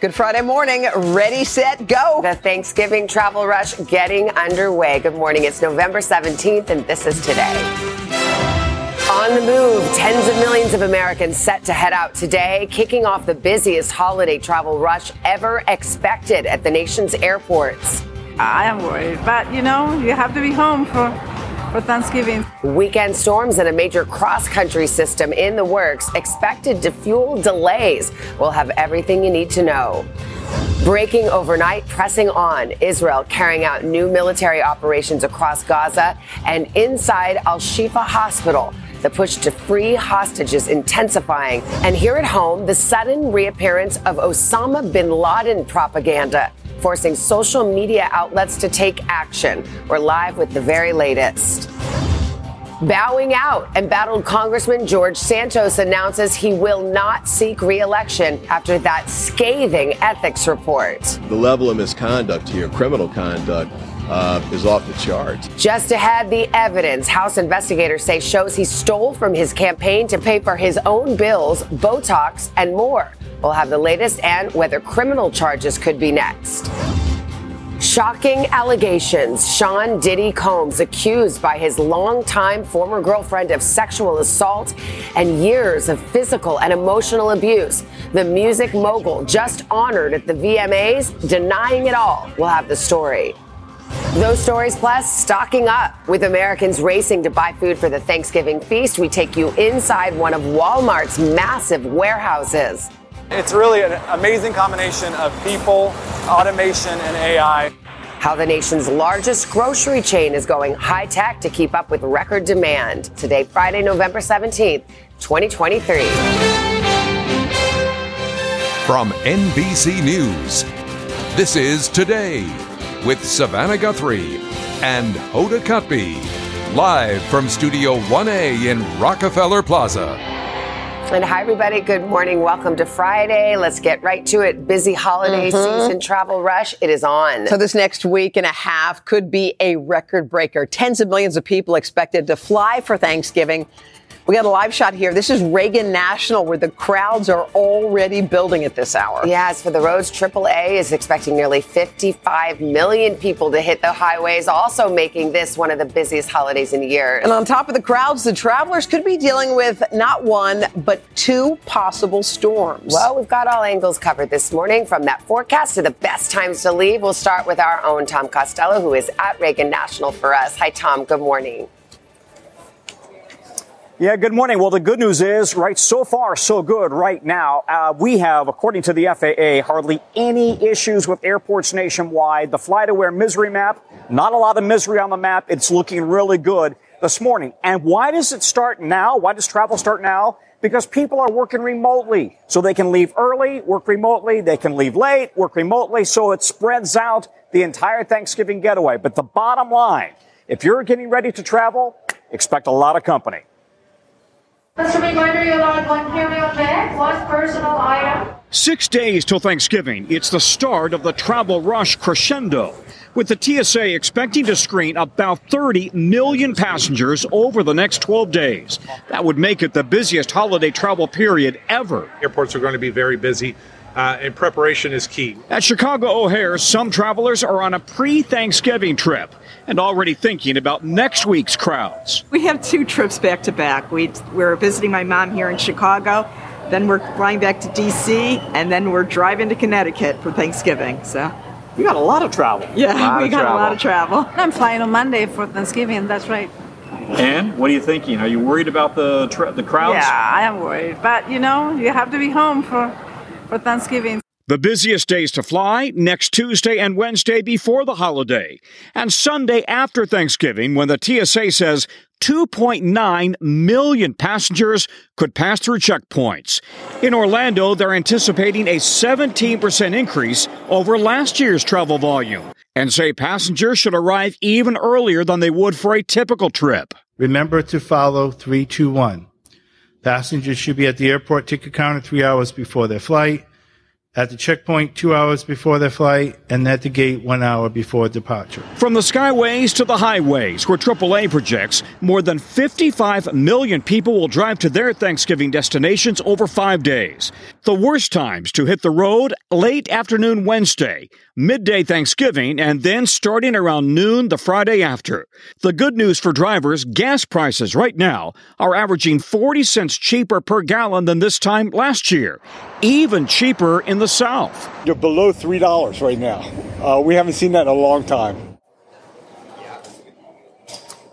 Good Friday morning. Ready, set, go. The Thanksgiving travel rush getting underway. Good morning. It's November 17th, and this is today. On the move, tens of millions of Americans set to head out today, kicking off the busiest holiday travel rush ever expected at the nation's airports. I am worried, but you know, you have to be home for for Thanksgiving. Weekend storms and a major cross country system in the works expected to fuel delays. We'll have everything you need to know. Breaking overnight, pressing on. Israel carrying out new military operations across Gaza and inside Al Shifa Hospital. The push to free hostages intensifying. And here at home, the sudden reappearance of Osama bin Laden propaganda forcing social media outlets to take action. We're live with the very latest. Bowing out, embattled Congressman George Santos announces he will not seek reelection after that scathing ethics report. The level of misconduct here, criminal conduct, uh, is off the charts. Just ahead, the evidence House investigators say shows he stole from his campaign to pay for his own bills, Botox, and more. We'll have the latest and whether criminal charges could be next. Shocking allegations. Sean Diddy Combs accused by his longtime former girlfriend of sexual assault and years of physical and emotional abuse. The music mogul just honored at the VMAs, denying it all. We'll have the story. Those stories plus stocking up with Americans racing to buy food for the Thanksgiving feast. We take you inside one of Walmart's massive warehouses. It's really an amazing combination of people, automation, and AI. How the nation's largest grocery chain is going high tech to keep up with record demand. Today, Friday, November 17th, 2023. From NBC News, this is Today with Savannah Guthrie and Hoda Kotb, live from Studio 1A in Rockefeller Plaza. And hi, everybody. Good morning. Welcome to Friday. Let's get right to it. Busy holiday mm-hmm. season travel rush. It is on. So this next week and a half could be a record breaker. Tens of millions of people expected to fly for Thanksgiving. We got a live shot here. This is Reagan National, where the crowds are already building at this hour. Yes, for the roads, AAA is expecting nearly 55 million people to hit the highways, also making this one of the busiest holidays in years. And on top of the crowds, the travelers could be dealing with not one, but two possible storms. Well, we've got all angles covered this morning, from that forecast to the best times to leave. We'll start with our own Tom Costello, who is at Reagan National for us. Hi, Tom. Good morning. Yeah, good morning. Well, the good news is, right, so far, so good right now. Uh, we have, according to the FAA, hardly any issues with airports nationwide. The FlightAware misery map, not a lot of misery on the map. It's looking really good this morning. And why does it start now? Why does travel start now? Because people are working remotely. So they can leave early, work remotely. They can leave late, work remotely. So it spreads out the entire Thanksgiving getaway. But the bottom line, if you're getting ready to travel, expect a lot of company. Just a reminder, you allowed one carry-on bag, one personal item. Six days till Thanksgiving. It's the start of the travel rush crescendo, with the TSA expecting to screen about 30 million passengers over the next 12 days. That would make it the busiest holiday travel period ever. Airports are going to be very busy uh, and preparation is key. At Chicago O'Hare, some travelers are on a pre Thanksgiving trip and already thinking about next week's crowds. We have two trips back to back. We, we're visiting my mom here in Chicago, then we're flying back to DC, and then we're driving to Connecticut for Thanksgiving. So. You got a lot of travel. Yeah, we got travel. a lot of travel. I'm flying on Monday for Thanksgiving. That's right. And what are you thinking? Are you worried about the tra- the crowds? Yeah, I am worried. But you know, you have to be home for for Thanksgiving. The busiest days to fly next Tuesday and Wednesday before the holiday, and Sunday after Thanksgiving when the TSA says 2.9 million passengers could pass through checkpoints. In Orlando, they're anticipating a 17% increase over last year's travel volume and say passengers should arrive even earlier than they would for a typical trip. Remember to follow 321. Passengers should be at the airport ticket counter three hours before their flight at the checkpoint two hours before their flight, and at the gate one hour before departure. From the skyways to the highways, where AAA projects more than 55 million people will drive to their Thanksgiving destinations over five days. The worst times to hit the road late afternoon Wednesday, midday Thanksgiving, and then starting around noon the Friday after. The good news for drivers gas prices right now are averaging 40 cents cheaper per gallon than this time last year, even cheaper in the South. You're below $3 right now. Uh, we haven't seen that in a long time.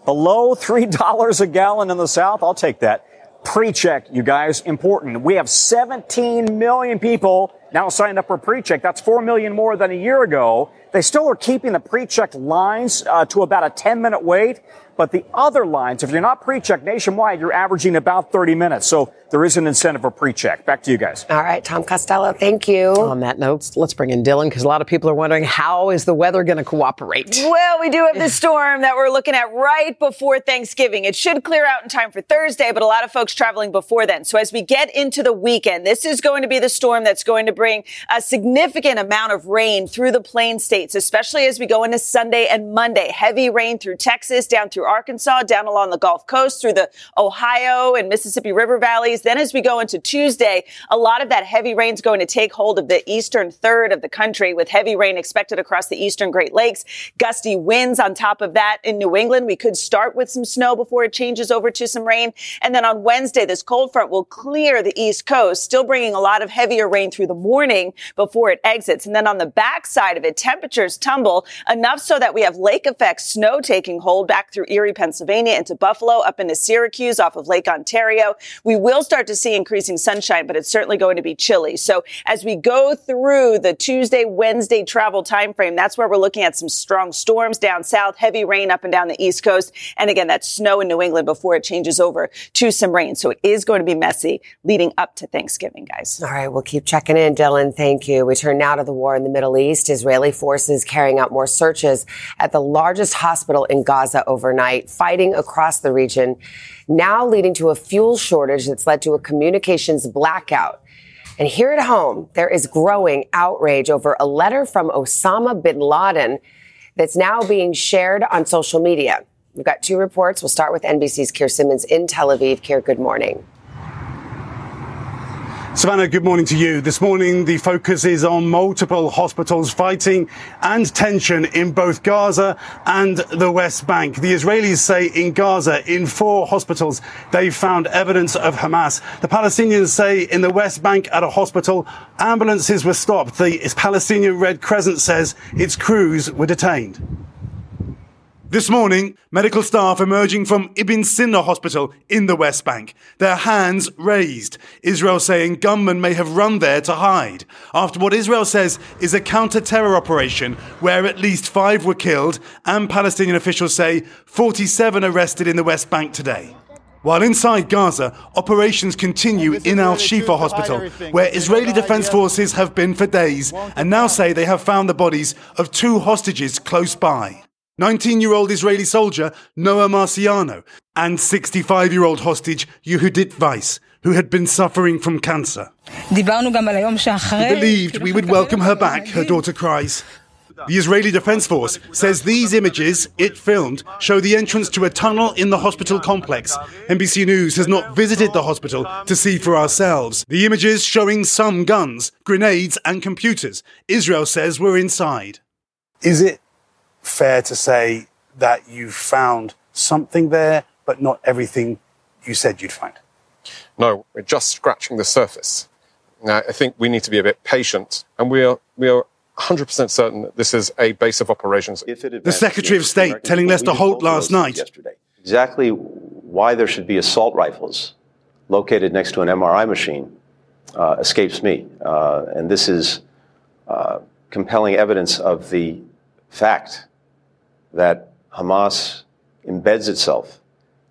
Below $3 a gallon in the South? I'll take that. Pre-check, you guys, important. We have 17 million people now signed up for pre-check. That's 4 million more than a year ago. They still are keeping the pre-check lines uh, to about a 10 minute wait. But the other lines, if you're not pre-check nationwide, you're averaging about 30 minutes. So there is an incentive for pre-check. Back to you guys. All right, Tom Costello, thank you. On that note, let's bring in Dylan because a lot of people are wondering how is the weather going to cooperate? Well, we do have the storm that we're looking at right before Thanksgiving. It should clear out in time for Thursday, but a lot of folks traveling before then. So as we get into the weekend, this is going to be the storm that's going to bring a significant amount of rain through the plain states, especially as we go into Sunday and Monday. Heavy rain through Texas, down through Arkansas, down along the Gulf Coast, through the Ohio and Mississippi River valleys. Then as we go into Tuesday, a lot of that heavy rain is going to take hold of the eastern third of the country with heavy rain expected across the eastern Great Lakes. Gusty winds on top of that in New England. We could start with some snow before it changes over to some rain. And then on Wednesday, this cold front will clear the east coast, still bringing a lot of heavier rain through the morning before it exits. And then on the backside of it, temperatures tumble enough so that we have lake effect snow taking hold back through Erie, Pennsylvania into Buffalo, up into Syracuse off of Lake Ontario. We will start to see increasing sunshine, but it's certainly going to be chilly. So as we go through the Tuesday, Wednesday travel timeframe, that's where we're looking at some strong storms down south, heavy rain up and down the east coast. And again, that snow in New England before it changes over to some rain. So it is going to be messy leading up to Thanksgiving, guys. All right, we'll keep checking in, Dylan. Thank you. We turn now to the war in the Middle East. Israeli forces carrying out more searches at the largest hospital in Gaza overnight, fighting across the region, now leading to a fuel shortage that's led to a communications blackout. And here at home, there is growing outrage over a letter from Osama bin Laden that's now being shared on social media. We've got two reports. We'll start with NBC's Keir Simmons in Tel Aviv. Keir, good morning. Savannah, good morning to you. This morning, the focus is on multiple hospitals fighting and tension in both Gaza and the West Bank. The Israelis say in Gaza, in four hospitals, they found evidence of Hamas. The Palestinians say in the West Bank at a hospital, ambulances were stopped. The Palestinian Red Crescent says its crews were detained. This morning, medical staff emerging from Ibn Sina Hospital in the West Bank, their hands raised. Israel saying gunmen may have run there to hide after what Israel says is a counter terror operation where at least five were killed, and Palestinian officials say 47 arrested in the West Bank today. While inside Gaza, operations continue in Al Shifa Hospital, where Israeli Defense Forces have been for days and now say they have found the bodies of two hostages close by. 19 year old Israeli soldier Noa Marciano and 65 year old hostage Yehudit Weiss, who had been suffering from cancer. We believed we would welcome her back, her daughter cries. The Israeli Defense Force says these images it filmed show the entrance to a tunnel in the hospital complex. NBC News has not visited the hospital to see for ourselves. The images showing some guns, grenades, and computers Israel says were inside. Is it fair to say that you found something there, but not everything you said you'd find? No, we're just scratching the surface. Now, I think we need to be a bit patient, and we are we are 100% certain that this is a base of operations. The Secretary of State telling Lester Holt last night. Yesterday. Exactly why there should be assault rifles located next to an MRI machine uh, escapes me. Uh, and this is uh, compelling evidence of the fact that Hamas embeds itself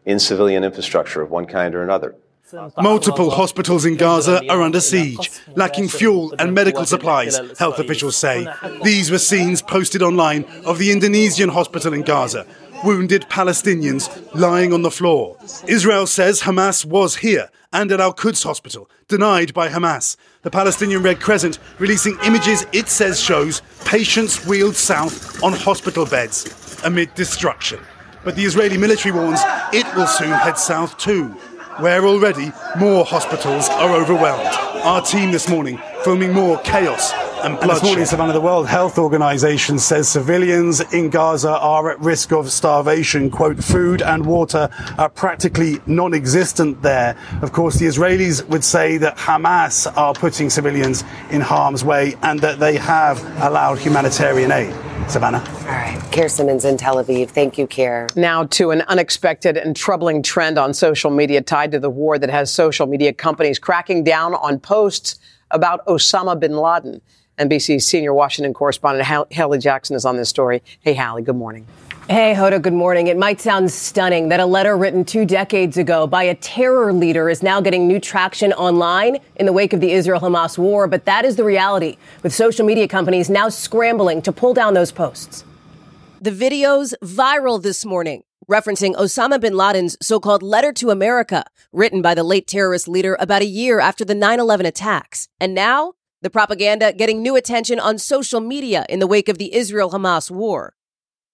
in civilian infrastructure of one kind or another. Multiple hospitals in Gaza are under siege, lacking fuel and medical supplies, health officials say. These were scenes posted online of the Indonesian hospital in Gaza. Wounded Palestinians lying on the floor. Israel says Hamas was here and at Al Quds hospital, denied by Hamas. The Palestinian Red Crescent releasing images it says shows patients wheeled south on hospital beds amid destruction. But the Israeli military warns it will soon head south too where already more hospitals are overwhelmed. Our team this morning filming more chaos and bloodshed. this morning, Savannah, the World Health Organization says civilians in Gaza are at risk of starvation. Quote, food and water are practically non-existent there. Of course, the Israelis would say that Hamas are putting civilians in harm's way and that they have allowed humanitarian aid. Savannah. All right. Keir Simmons in Tel Aviv. Thank you, Keir. Now to an unexpected and troubling trend on social media tied to the war that has social media companies cracking down on posts about Osama bin Laden. NBC's senior Washington correspondent Hallie Jackson is on this story. Hey, Hallie, good morning. Hey, Hoda, good morning. It might sound stunning that a letter written two decades ago by a terror leader is now getting new traction online in the wake of the Israel Hamas war, but that is the reality, with social media companies now scrambling to pull down those posts. The videos viral this morning, referencing Osama bin Laden's so called letter to America, written by the late terrorist leader about a year after the 9 11 attacks. And now, the propaganda getting new attention on social media in the wake of the Israel Hamas war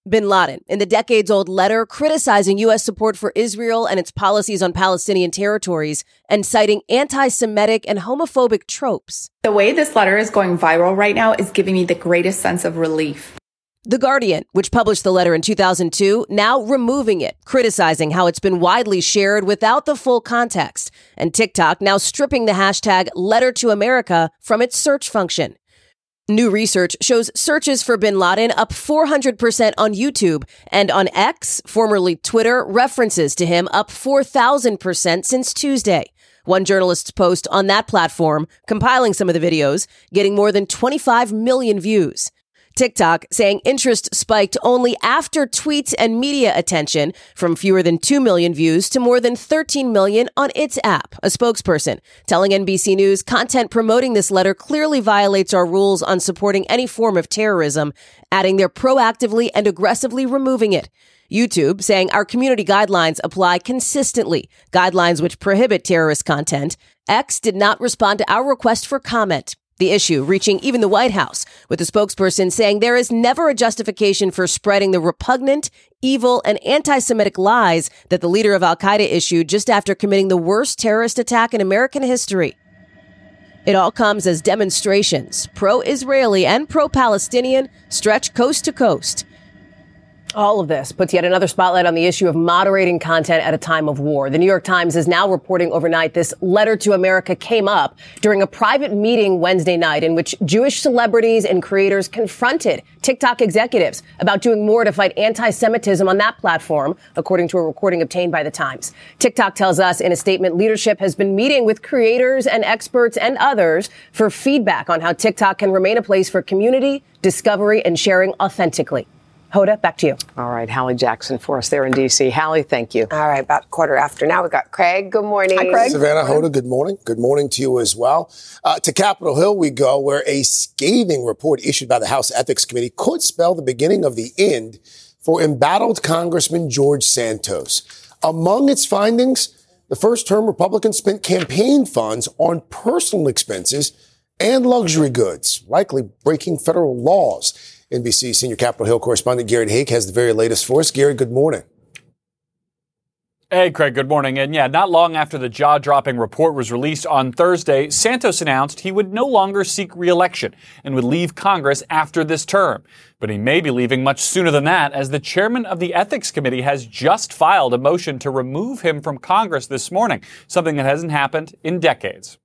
bin Laden in the decades old letter criticizing U.S. support for Israel and its policies on Palestinian territories and citing anti Semitic and homophobic tropes. The way this letter is going viral right now is giving me the greatest sense of relief. The Guardian, which published the letter in 2002, now removing it, criticizing how it's been widely shared without the full context, and TikTok now stripping the hashtag letter to America from its search function. New research shows searches for bin Laden up 400% on YouTube and on X, formerly Twitter, references to him up 4,000% since Tuesday. One journalist's post on that platform, compiling some of the videos, getting more than 25 million views. TikTok saying interest spiked only after tweets and media attention from fewer than 2 million views to more than 13 million on its app, a spokesperson telling NBC News content promoting this letter clearly violates our rules on supporting any form of terrorism, adding they're proactively and aggressively removing it. YouTube saying our community guidelines apply consistently, guidelines which prohibit terrorist content. X did not respond to our request for comment. The issue reaching even the White House, with the spokesperson saying there is never a justification for spreading the repugnant, evil, and anti Semitic lies that the leader of Al Qaeda issued just after committing the worst terrorist attack in American history. It all comes as demonstrations, pro Israeli and pro Palestinian, stretch coast to coast. All of this puts yet another spotlight on the issue of moderating content at a time of war. The New York Times is now reporting overnight this letter to America came up during a private meeting Wednesday night in which Jewish celebrities and creators confronted TikTok executives about doing more to fight anti-Semitism on that platform, according to a recording obtained by the Times. TikTok tells us in a statement leadership has been meeting with creators and experts and others for feedback on how TikTok can remain a place for community, discovery, and sharing authentically. Hoda, back to you. All right, Hallie Jackson for us there in D.C. Hallie, thank you. All right, about quarter after now, we've got Craig. Good morning. Hi, Craig. Savannah, Hoda, good morning. Good morning to you as well. Uh, to Capitol Hill we go, where a scathing report issued by the House Ethics Committee could spell the beginning of the end for embattled Congressman George Santos. Among its findings, the first term Republicans spent campaign funds on personal expenses and luxury goods, likely breaking federal laws. NBC senior Capitol Hill correspondent Garrett Haake has the very latest for us. Gary, good morning. Hey, Craig, good morning. And yeah, not long after the jaw dropping report was released on Thursday, Santos announced he would no longer seek reelection and would leave Congress after this term. But he may be leaving much sooner than that, as the chairman of the Ethics Committee has just filed a motion to remove him from Congress this morning, something that hasn't happened in decades.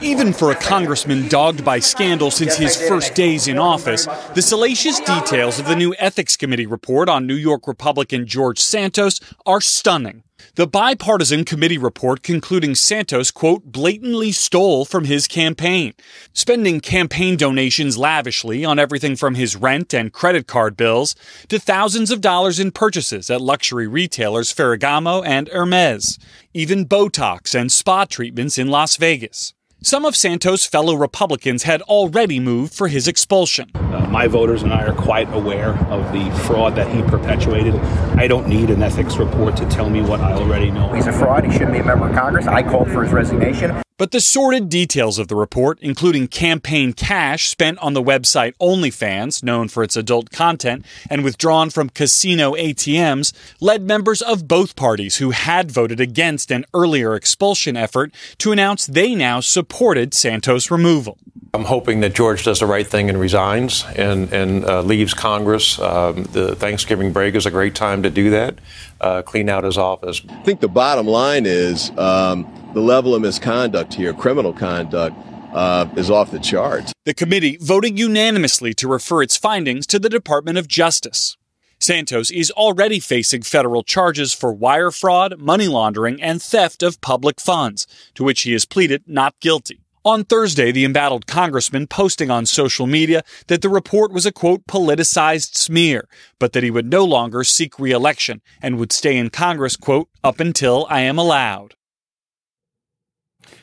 Even for a congressman dogged by scandal since his first days in office, the salacious details of the new Ethics Committee report on New York Republican George Santos are stunning. The bipartisan committee report concluding Santos, quote, blatantly stole from his campaign, spending campaign donations lavishly on everything from his rent and credit card bills to thousands of dollars in purchases at luxury retailers Ferragamo and Hermes, even Botox and spa treatments in Las Vegas. Some of Santos' fellow Republicans had already moved for his expulsion. Uh, my voters and I are quite aware of the fraud that he perpetuated. I don't need an ethics report to tell me what I already know. He's a fraud. He shouldn't be a member of Congress. I called for his resignation. But the sordid details of the report, including campaign cash spent on the website OnlyFans, known for its adult content, and withdrawn from casino ATMs, led members of both parties who had voted against an earlier expulsion effort to announce they now supported Santos' removal. I'm hoping that George does the right thing and resigns and, and uh, leaves Congress. Um, the Thanksgiving break is a great time to do that, uh, clean out his office. I think the bottom line is um, the level of misconduct here, criminal conduct, uh, is off the charts. The committee voting unanimously to refer its findings to the Department of Justice. Santos is already facing federal charges for wire fraud, money laundering, and theft of public funds, to which he has pleaded not guilty. On Thursday, the embattled congressman posting on social media that the report was a quote politicized smear, but that he would no longer seek re-election and would stay in Congress quote up until I am allowed.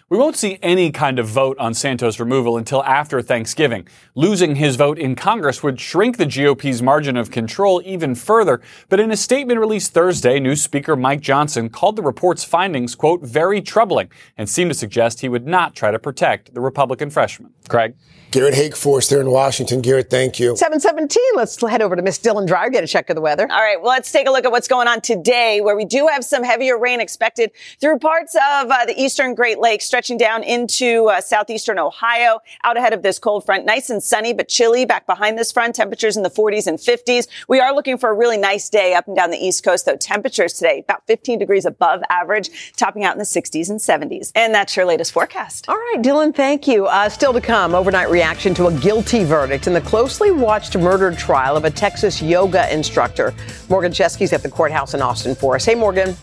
We won't see any kind of vote on Santos' removal until after Thanksgiving. Losing his vote in Congress would shrink the GOP's margin of control even further. But in a statement released Thursday, new Speaker Mike Johnson called the report's findings, quote, very troubling and seemed to suggest he would not try to protect the Republican freshman. Craig? Garrett Hakeforth there in Washington. Garrett, thank you. 717. Let's head over to Miss Dylan Dreyer, get a check of the weather. All right. Well, let's take a look at what's going on today, where we do have some heavier rain expected through parts of uh, the eastern Great Lakes, stretching down into uh, southeastern Ohio, out ahead of this cold front. Nice and sunny, but chilly back behind this front. Temperatures in the 40s and 50s. We are looking for a really nice day up and down the East Coast, though. Temperatures today about 15 degrees above average, topping out in the 60s and 70s. And that's your latest forecast. All right, Dylan, thank you. Uh, still to come, overnight reaction to a guilty verdict in the closely watched murder trial of a Texas yoga instructor. Morgan Chesky's at the courthouse in Austin for us. Hey, Morgan.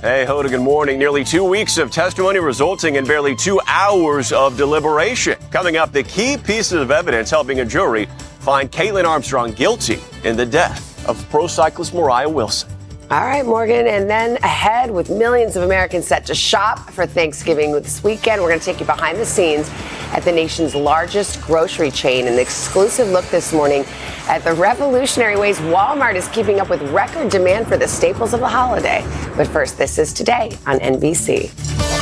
Hey, Hoda, good morning. Nearly two weeks of testimony resulting in barely two hours of deliberation. Coming up, the key pieces of evidence helping a jury find Kaitlin Armstrong guilty in the death of pro cyclist Moriah Wilson. All right, Morgan. And then ahead with millions of Americans set to shop for Thanksgiving this weekend, we're going to take you behind the scenes at the nation's largest grocery chain. An exclusive look this morning at the revolutionary ways Walmart is keeping up with record demand for the staples of the holiday. But first, this is today on NBC.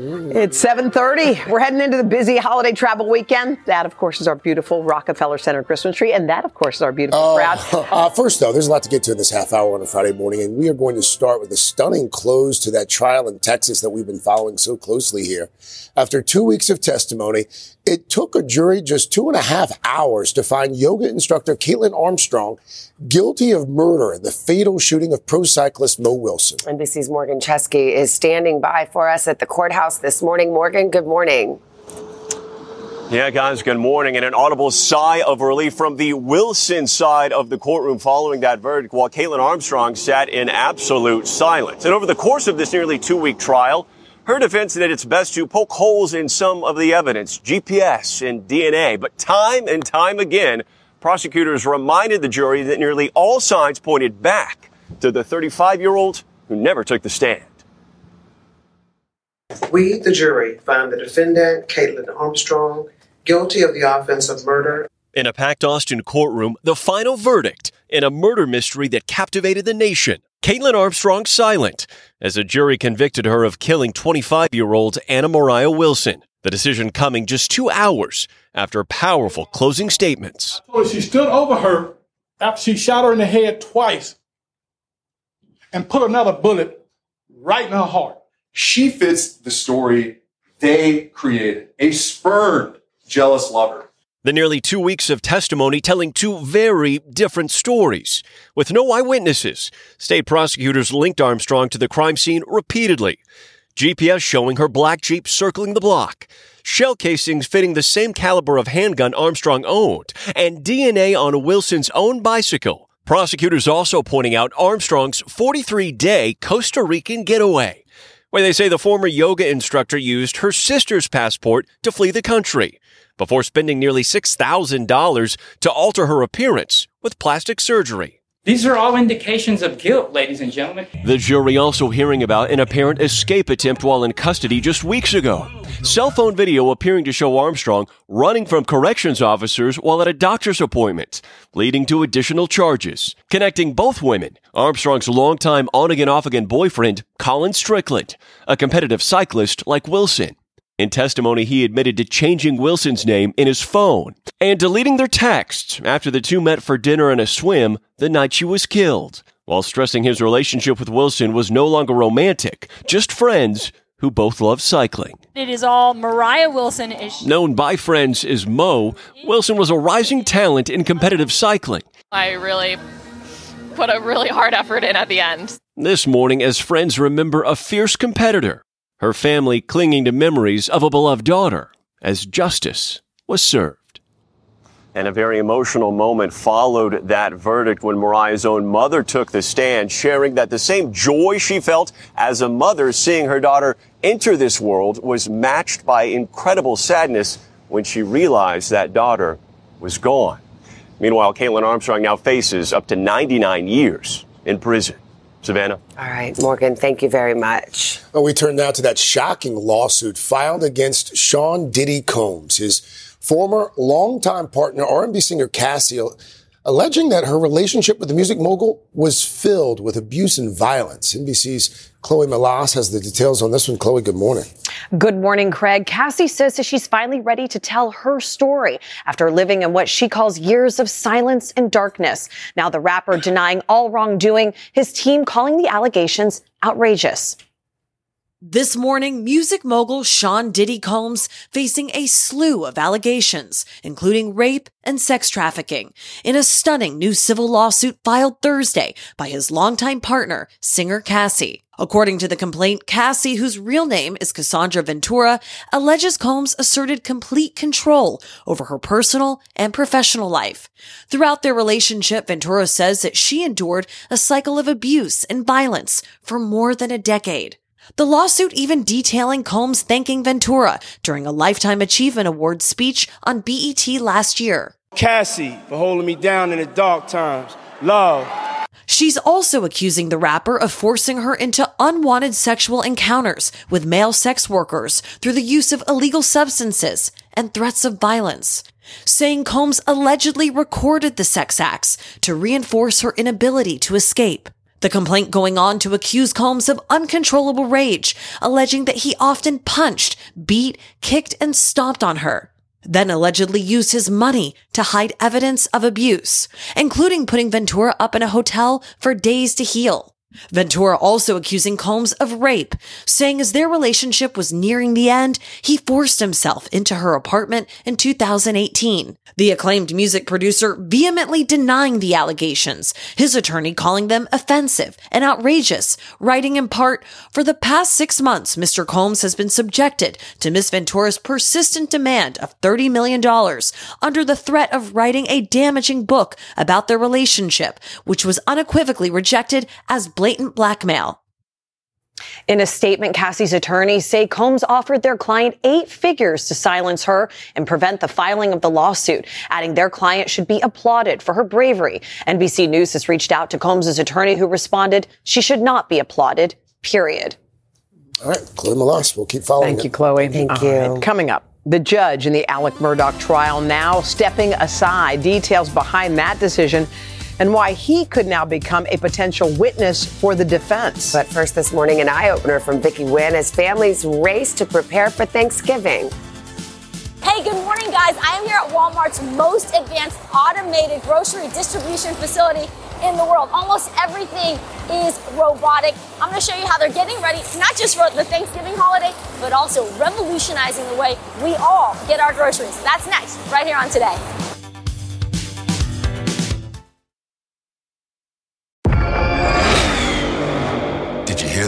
It's 7:30. We're heading into the busy holiday travel weekend. That, of course, is our beautiful Rockefeller Center Christmas tree, and that, of course, is our beautiful Uh, crowd. uh, first, though, there's a lot to get to in this half hour on a Friday morning, and we are going to start with a stunning close to that trial in Texas that we've been following so closely here. After two weeks of testimony, it took a jury just two and a half hours to find yoga instructor Kaitlin Armstrong guilty of murder in the fatal shooting of pro cyclist Mo Wilson. NBC's Morgan Chesky is standing by for us at the courthouse this morning. Morgan, good morning. Yeah, guys, good morning. And an audible sigh of relief from the Wilson side of the courtroom following that verdict while Kaitlin Armstrong sat in absolute silence. And over the course of this nearly two week trial, her defense did its best to poke holes in some of the evidence, GPS and DNA. But time and time again, prosecutors reminded the jury that nearly all signs pointed back to the 35 year old who never took the stand. We, the jury, find the defendant, Kaitlin Armstrong, guilty of the offense of murder. In a packed Austin courtroom, the final verdict in a murder mystery that captivated the nation. Kaitlin Armstrong silent as a jury convicted her of killing 25 year old Anna Moriah Wilson. The decision coming just two hours after powerful closing statements. She stood over her after she shot her in the head twice and put another bullet right in her heart. She fits the story they created a spurned, jealous lover. The nearly two weeks of testimony telling two very different stories. With no eyewitnesses, state prosecutors linked Armstrong to the crime scene repeatedly. GPS showing her black Jeep circling the block, shell casings fitting the same caliber of handgun Armstrong owned, and DNA on Wilson's own bicycle. Prosecutors also pointing out Armstrong's 43 day Costa Rican getaway, where they say the former yoga instructor used her sister's passport to flee the country before spending nearly $6,000 to alter her appearance with plastic surgery. These are all indications of guilt, ladies and gentlemen. The jury also hearing about an apparent escape attempt while in custody just weeks ago. Cell phone video appearing to show Armstrong running from corrections officers while at a doctor's appointment, leading to additional charges. Connecting both women, Armstrong's longtime on again off again boyfriend, Colin Strickland, a competitive cyclist like Wilson. In testimony, he admitted to changing Wilson's name in his phone and deleting their texts after the two met for dinner and a swim the night she was killed, while stressing his relationship with Wilson was no longer romantic, just friends who both love cycling. It is all Moriah Wilson. Is Known by friends as Mo, Wilson was a rising talent in competitive cycling. I really put a really hard effort in at the end. This morning, as friends remember a fierce competitor, her family clinging to memories of a beloved daughter as justice was served. And a very emotional moment followed that verdict when Moriah's own mother took the stand, sharing that the same joy she felt as a mother seeing her daughter enter this world was matched by incredible sadness when she realized that daughter was gone. Meanwhile, Kaitlin Armstrong now faces up to 99 years in prison. Savannah. All right, Morgan, thank you very much. Well, we turn now to that shocking lawsuit filed against Sean Diddy Combs, his former longtime partner, R&B singer Cassie, alleging that her relationship with the music mogul was filled with abuse and violence. NBC's Chloe Melas has the details on this one. Chloe, good morning. Good morning, Craig. Cassie says that she's finally ready to tell her story after living in what she calls years of silence and darkness. Now the rapper denying all wrongdoing, his team calling the allegations outrageous. This morning, music mogul Sean Diddy Combs facing a slew of allegations, including rape and sex trafficking, in a stunning new civil lawsuit filed Thursday by his longtime partner, singer Cassie. According to the complaint, Cassie, whose real name is Cassandra Ventura, alleges Combs asserted complete control over her personal and professional life. Throughout their relationship, Ventura says that she endured a cycle of abuse and violence for more than a decade. The lawsuit even detailing Combs thanking Ventura during a Lifetime Achievement Award speech on BET last year. Cassie for holding me down in the dark times. Love. She's also accusing the rapper of forcing her into unwanted sexual encounters with male sex workers through the use of illegal substances and threats of violence, saying Combs allegedly recorded the sex acts to reinforce her inability to escape. The complaint going on to accuse Combs of uncontrollable rage, alleging that he often punched, beat, kicked, and stomped on her. Then allegedly used his money to hide evidence of abuse, including putting Ventura up in a hotel for days to heal. Ventura also accusing Combs of rape, saying as their relationship was nearing the end, he forced himself into her apartment in 2018. The acclaimed music producer vehemently denying the allegations, his attorney calling them offensive and outrageous, writing in part, for the past six months, Mr. Combs has been subjected to Miss Ventura's persistent demand of $30 million under the threat of writing a damaging book about their relationship, which was unequivocally rejected as blatant blackmail. In a statement, Cassie's attorneys say Combs offered their client eight figures to silence her and prevent the filing of the lawsuit, adding their client should be applauded for her bravery. NBC News has reached out to Combs' attorney who responded she should not be applauded, period. All right, Chloe Melas, we'll keep following Thank it. you, Chloe. Thank All you. right, Coming up, the judge in the Alex Murdaugh trial now stepping aside. Details behind that decision and why he could now become a potential witness for the defense. But first this morning, an eye opener from Vicky Nguyen as families race to prepare for Thanksgiving. Hey, good morning, guys. I am here at Walmart's most advanced automated grocery distribution facility in the world. Almost everything is robotic. I'm going to show you how they're getting ready, not just for the Thanksgiving holiday, but also revolutionizing the way we all get our groceries. That's next, right here on Today.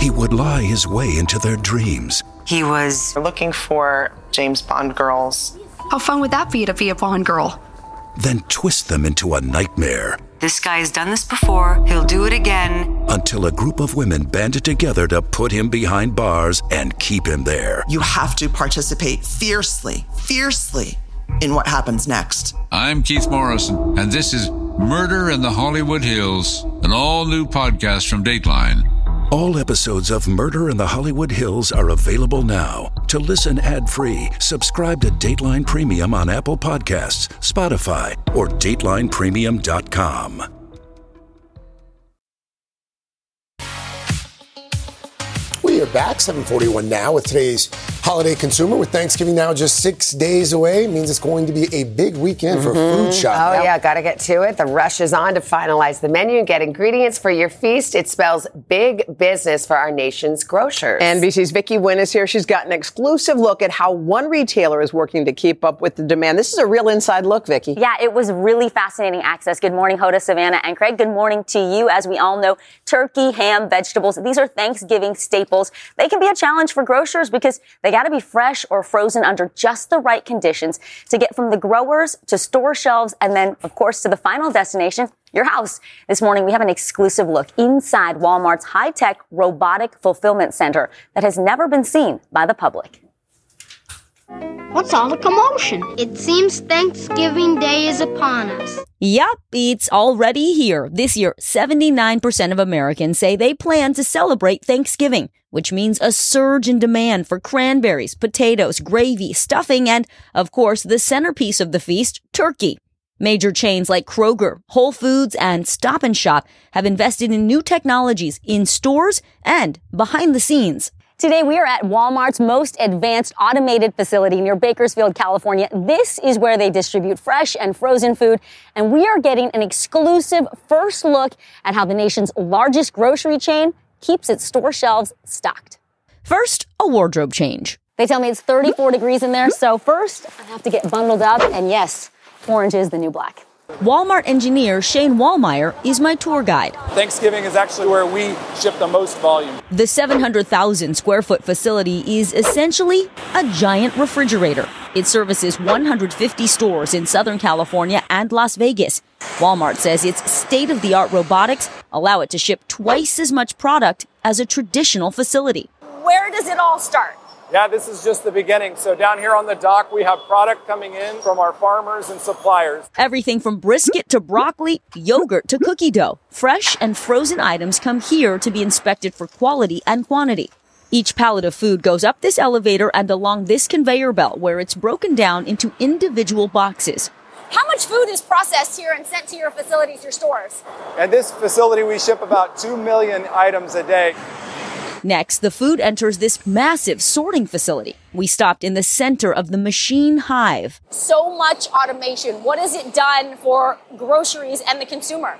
He would lie his way into their dreams. He was looking for James Bond girls. How fun would that be to be a Bond girl? then twist them into a nightmare This guy has done this before. He'll do it again. until a group of women banded together to put him behind bars and keep him there. You have to participate fiercely, fiercely in what happens next. I'm Keith Morrison, and this is Murder in the Hollywood Hills, an all new podcast from Dateline. All episodes of Murder in the Hollywood Hills are available now. To listen ad-free, subscribe to Dateline Premium on Apple Podcasts, Spotify, or datelinepremium.com. We are back, 741 now, with today's holiday consumer. With Thanksgiving now just six days away, means it's going to be a big weekend for mm-hmm. food shopping. Oh, shopping. yeah, got to get to it. The rush is on to finalize the menu and get ingredients for your feast. It spells big business for our nation's grocers. NBC's Vicky Nguyen is here. She's got an exclusive look at how one retailer is working to keep up with the demand. This is a real inside look, Vicky. Yeah, it was really fascinating access. Good morning, Hoda, Savannah, and Craig. Good morning to you. As we all know, turkey, ham, vegetables, these are Thanksgiving staples. They can be a challenge for grocers because they got to be fresh or frozen under just the right conditions to get from the growers to store shelves and then, of course, to the final destination, your house. This morning, we have an exclusive look inside Walmart's high-tech robotic fulfillment center that has never been seen by the public. What's all the commotion? It seems Thanksgiving Day is upon us. Yup, it's already here. This year, 79% of Americans say they plan to celebrate Thanksgiving, which means a surge in demand for cranberries, potatoes, gravy, stuffing, and, of course, the centerpiece of the feast, turkey. Major chains like Kroger, Whole Foods, and Stop and Shop have invested in new technologies in stores and behind the scenes. Today, we are at Walmart's most advanced automated facility near Bakersfield, California. This is where they distribute fresh and frozen food. And we are getting an exclusive first look at how the nation's largest grocery chain keeps its store shelves stocked. First, a wardrobe change. They tell me it's 34 degrees in there. So first, I have to get bundled up. And yes, orange is the new black. Walmart engineer Shane Wallmeyer is my tour guide. Thanksgiving is actually where we ship the most volume. The 700,000 square foot facility is essentially a giant refrigerator. It services 150 stores in Southern California and Las Vegas. Walmart says its state of the art robotics allow it to ship twice as much product as a traditional facility. Where does it all start? Yeah, this is just the beginning. So down here on the dock, we have product coming in from our farmers and suppliers. Everything from brisket to broccoli, yogurt to cookie dough. Fresh and frozen items come here to be inspected for quality and quantity. Each pallet of food goes up this elevator and along this conveyor belt where it's broken down into individual boxes. How much food is processed here and sent to your facilities, your stores? At this facility, we ship about 2 million items a day. Next, the food enters this massive sorting facility. We stopped in the center of the machine hive. So much automation. What has it done for groceries and the consumer?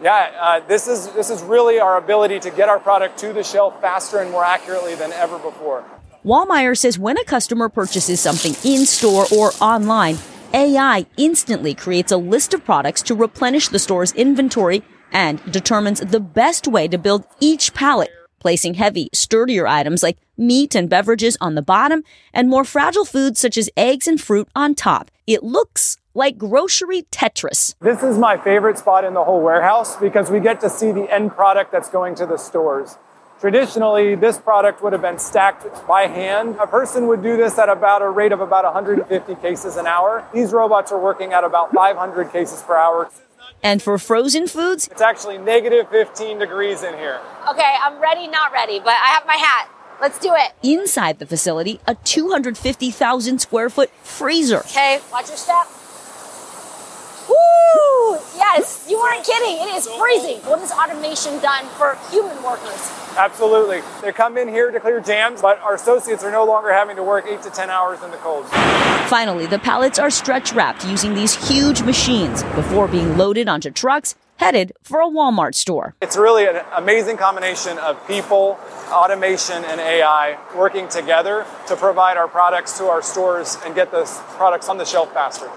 Yeah, uh, this is this is really our ability to get our product to the shelf faster and more accurately than ever before. Wallmeyer says when a customer purchases something in store or online, AI instantly creates a list of products to replenish the store's inventory and determines the best way to build each pallet placing heavy, sturdier items like meat and beverages on the bottom and more fragile foods such as eggs and fruit on top. It looks like grocery Tetris. This is my favorite spot in the whole warehouse because we get to see the end product that's going to the stores. Traditionally, this product would have been stacked by hand. A person would do this at about a rate of about 150 cases an hour. These robots are working at about 500 cases per hour. And for frozen foods, it's actually negative 15 degrees in here. Okay, I'm ready, not ready, but I have my hat. Let's do it. Inside the facility, a 250,000 square foot freezer. Okay, watch your step. Woo! Yes, you weren't kidding. It is freezing. What has automation done for human workers? Absolutely. They come in here to clear jams, but our associates are no longer having to work eight to 10 hours in the cold. Finally, the pallets are stretch wrapped using these huge machines before being loaded onto trucks headed for a Walmart store. It's really an amazing combination of people, automation, and AI working together to provide our products to our stores and get those products on the shelf faster.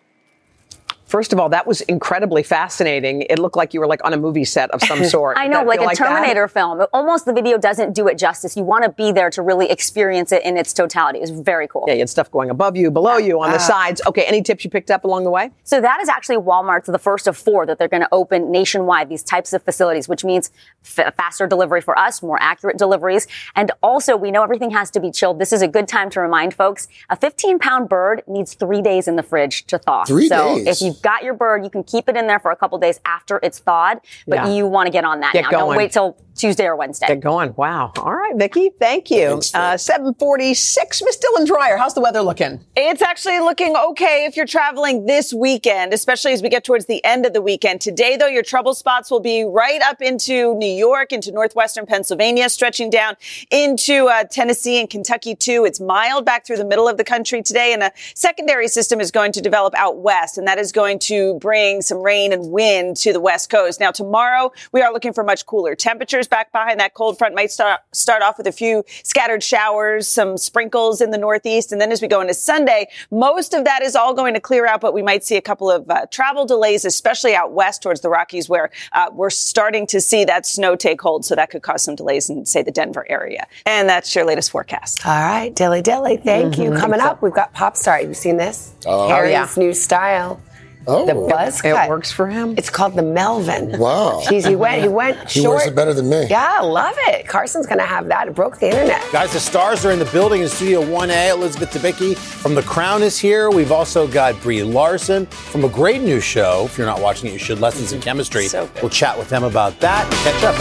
First of all, that was incredibly fascinating. It looked like you were like on a movie set of some sort. I know, like a like Terminator that? film. Almost the video doesn't do it justice. You want to be there to really experience it in its totality. It was very cool. Yeah, you had stuff going above you, below you, on the ah. sides. Okay, any tips you picked up along the way? So that is actually Walmart's the first of four that they're going to open nationwide, these types of facilities, which means f- faster delivery for us, more accurate deliveries. And also, we know everything has to be chilled. This is a good time to remind folks, a 15 pound bird needs three days in the fridge to thaw. Three so days? if you've got your bird, you can keep it in there for a couple days after it's thawed, but Yeah. you want to get on that Get now. going. Don't wait till Tuesday or Wednesday. Get going. Wow. All right, Vicky. Thank you. Uh, 746. Miss Dylan Dreyer, how's the weather looking? It's actually looking okay if you're traveling this weekend, especially as we get towards the end of the weekend. Today, though, your trouble spots will be right up into New York, into northwestern Pennsylvania, stretching down into uh, Tennessee and Kentucky, too. It's mild back through the middle of the country today, and a secondary system is going to develop out west, and that is going to bring some rain and wind to the west coast. Now, tomorrow, we are looking for much cooler temperatures back behind that cold front. Might start, start off with a few scattered showers, some sprinkles in the northeast. And then as we go into Sunday, most of that is all going to clear out, but we might see a couple of uh, travel delays, especially out west towards the Rockies, where uh, we're starting to see that snow take hold. So that could cause some delays in, say, the Denver area. And that's your latest forecast. All right, Dilly Dilly, thank you. Mhm. Coming up, we've got Pop Star. Have you seen this? Oh. Harry's yeah. new style. Oh. the buzz It- it cut. works for him. It's called the Melvin. Wow. Jeez, he went. He went He wears it better than me. Yeah, love it. Carson's gonna have that. It broke the internet. Guys, the stars are in the building in Studio 1A. Elizabeth Debicki from The Crown is here. We've also got Brie Larson from a great new show. If you're not watching it, you should. Lessons in mm-hmm. Chemistry. So good. we'll chat with them about that and catch up.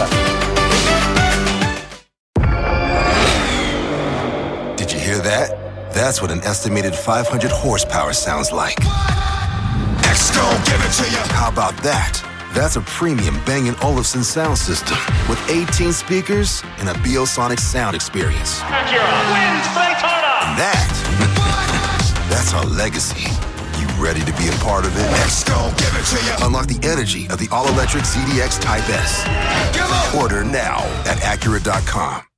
Did you hear that? That's what an estimated 500 horsepower sounds like. X gon' give it to you. How about that? That's a premium Bang & Olufsen sound system with 18 speakers and a Biosonic sound experience. Acura wins Daytona. And that, that's our legacy. You ready to be a part of it? X gon' give it to you. Unlock the energy of the all-electric ZDX Type S. Order now at Acura.com.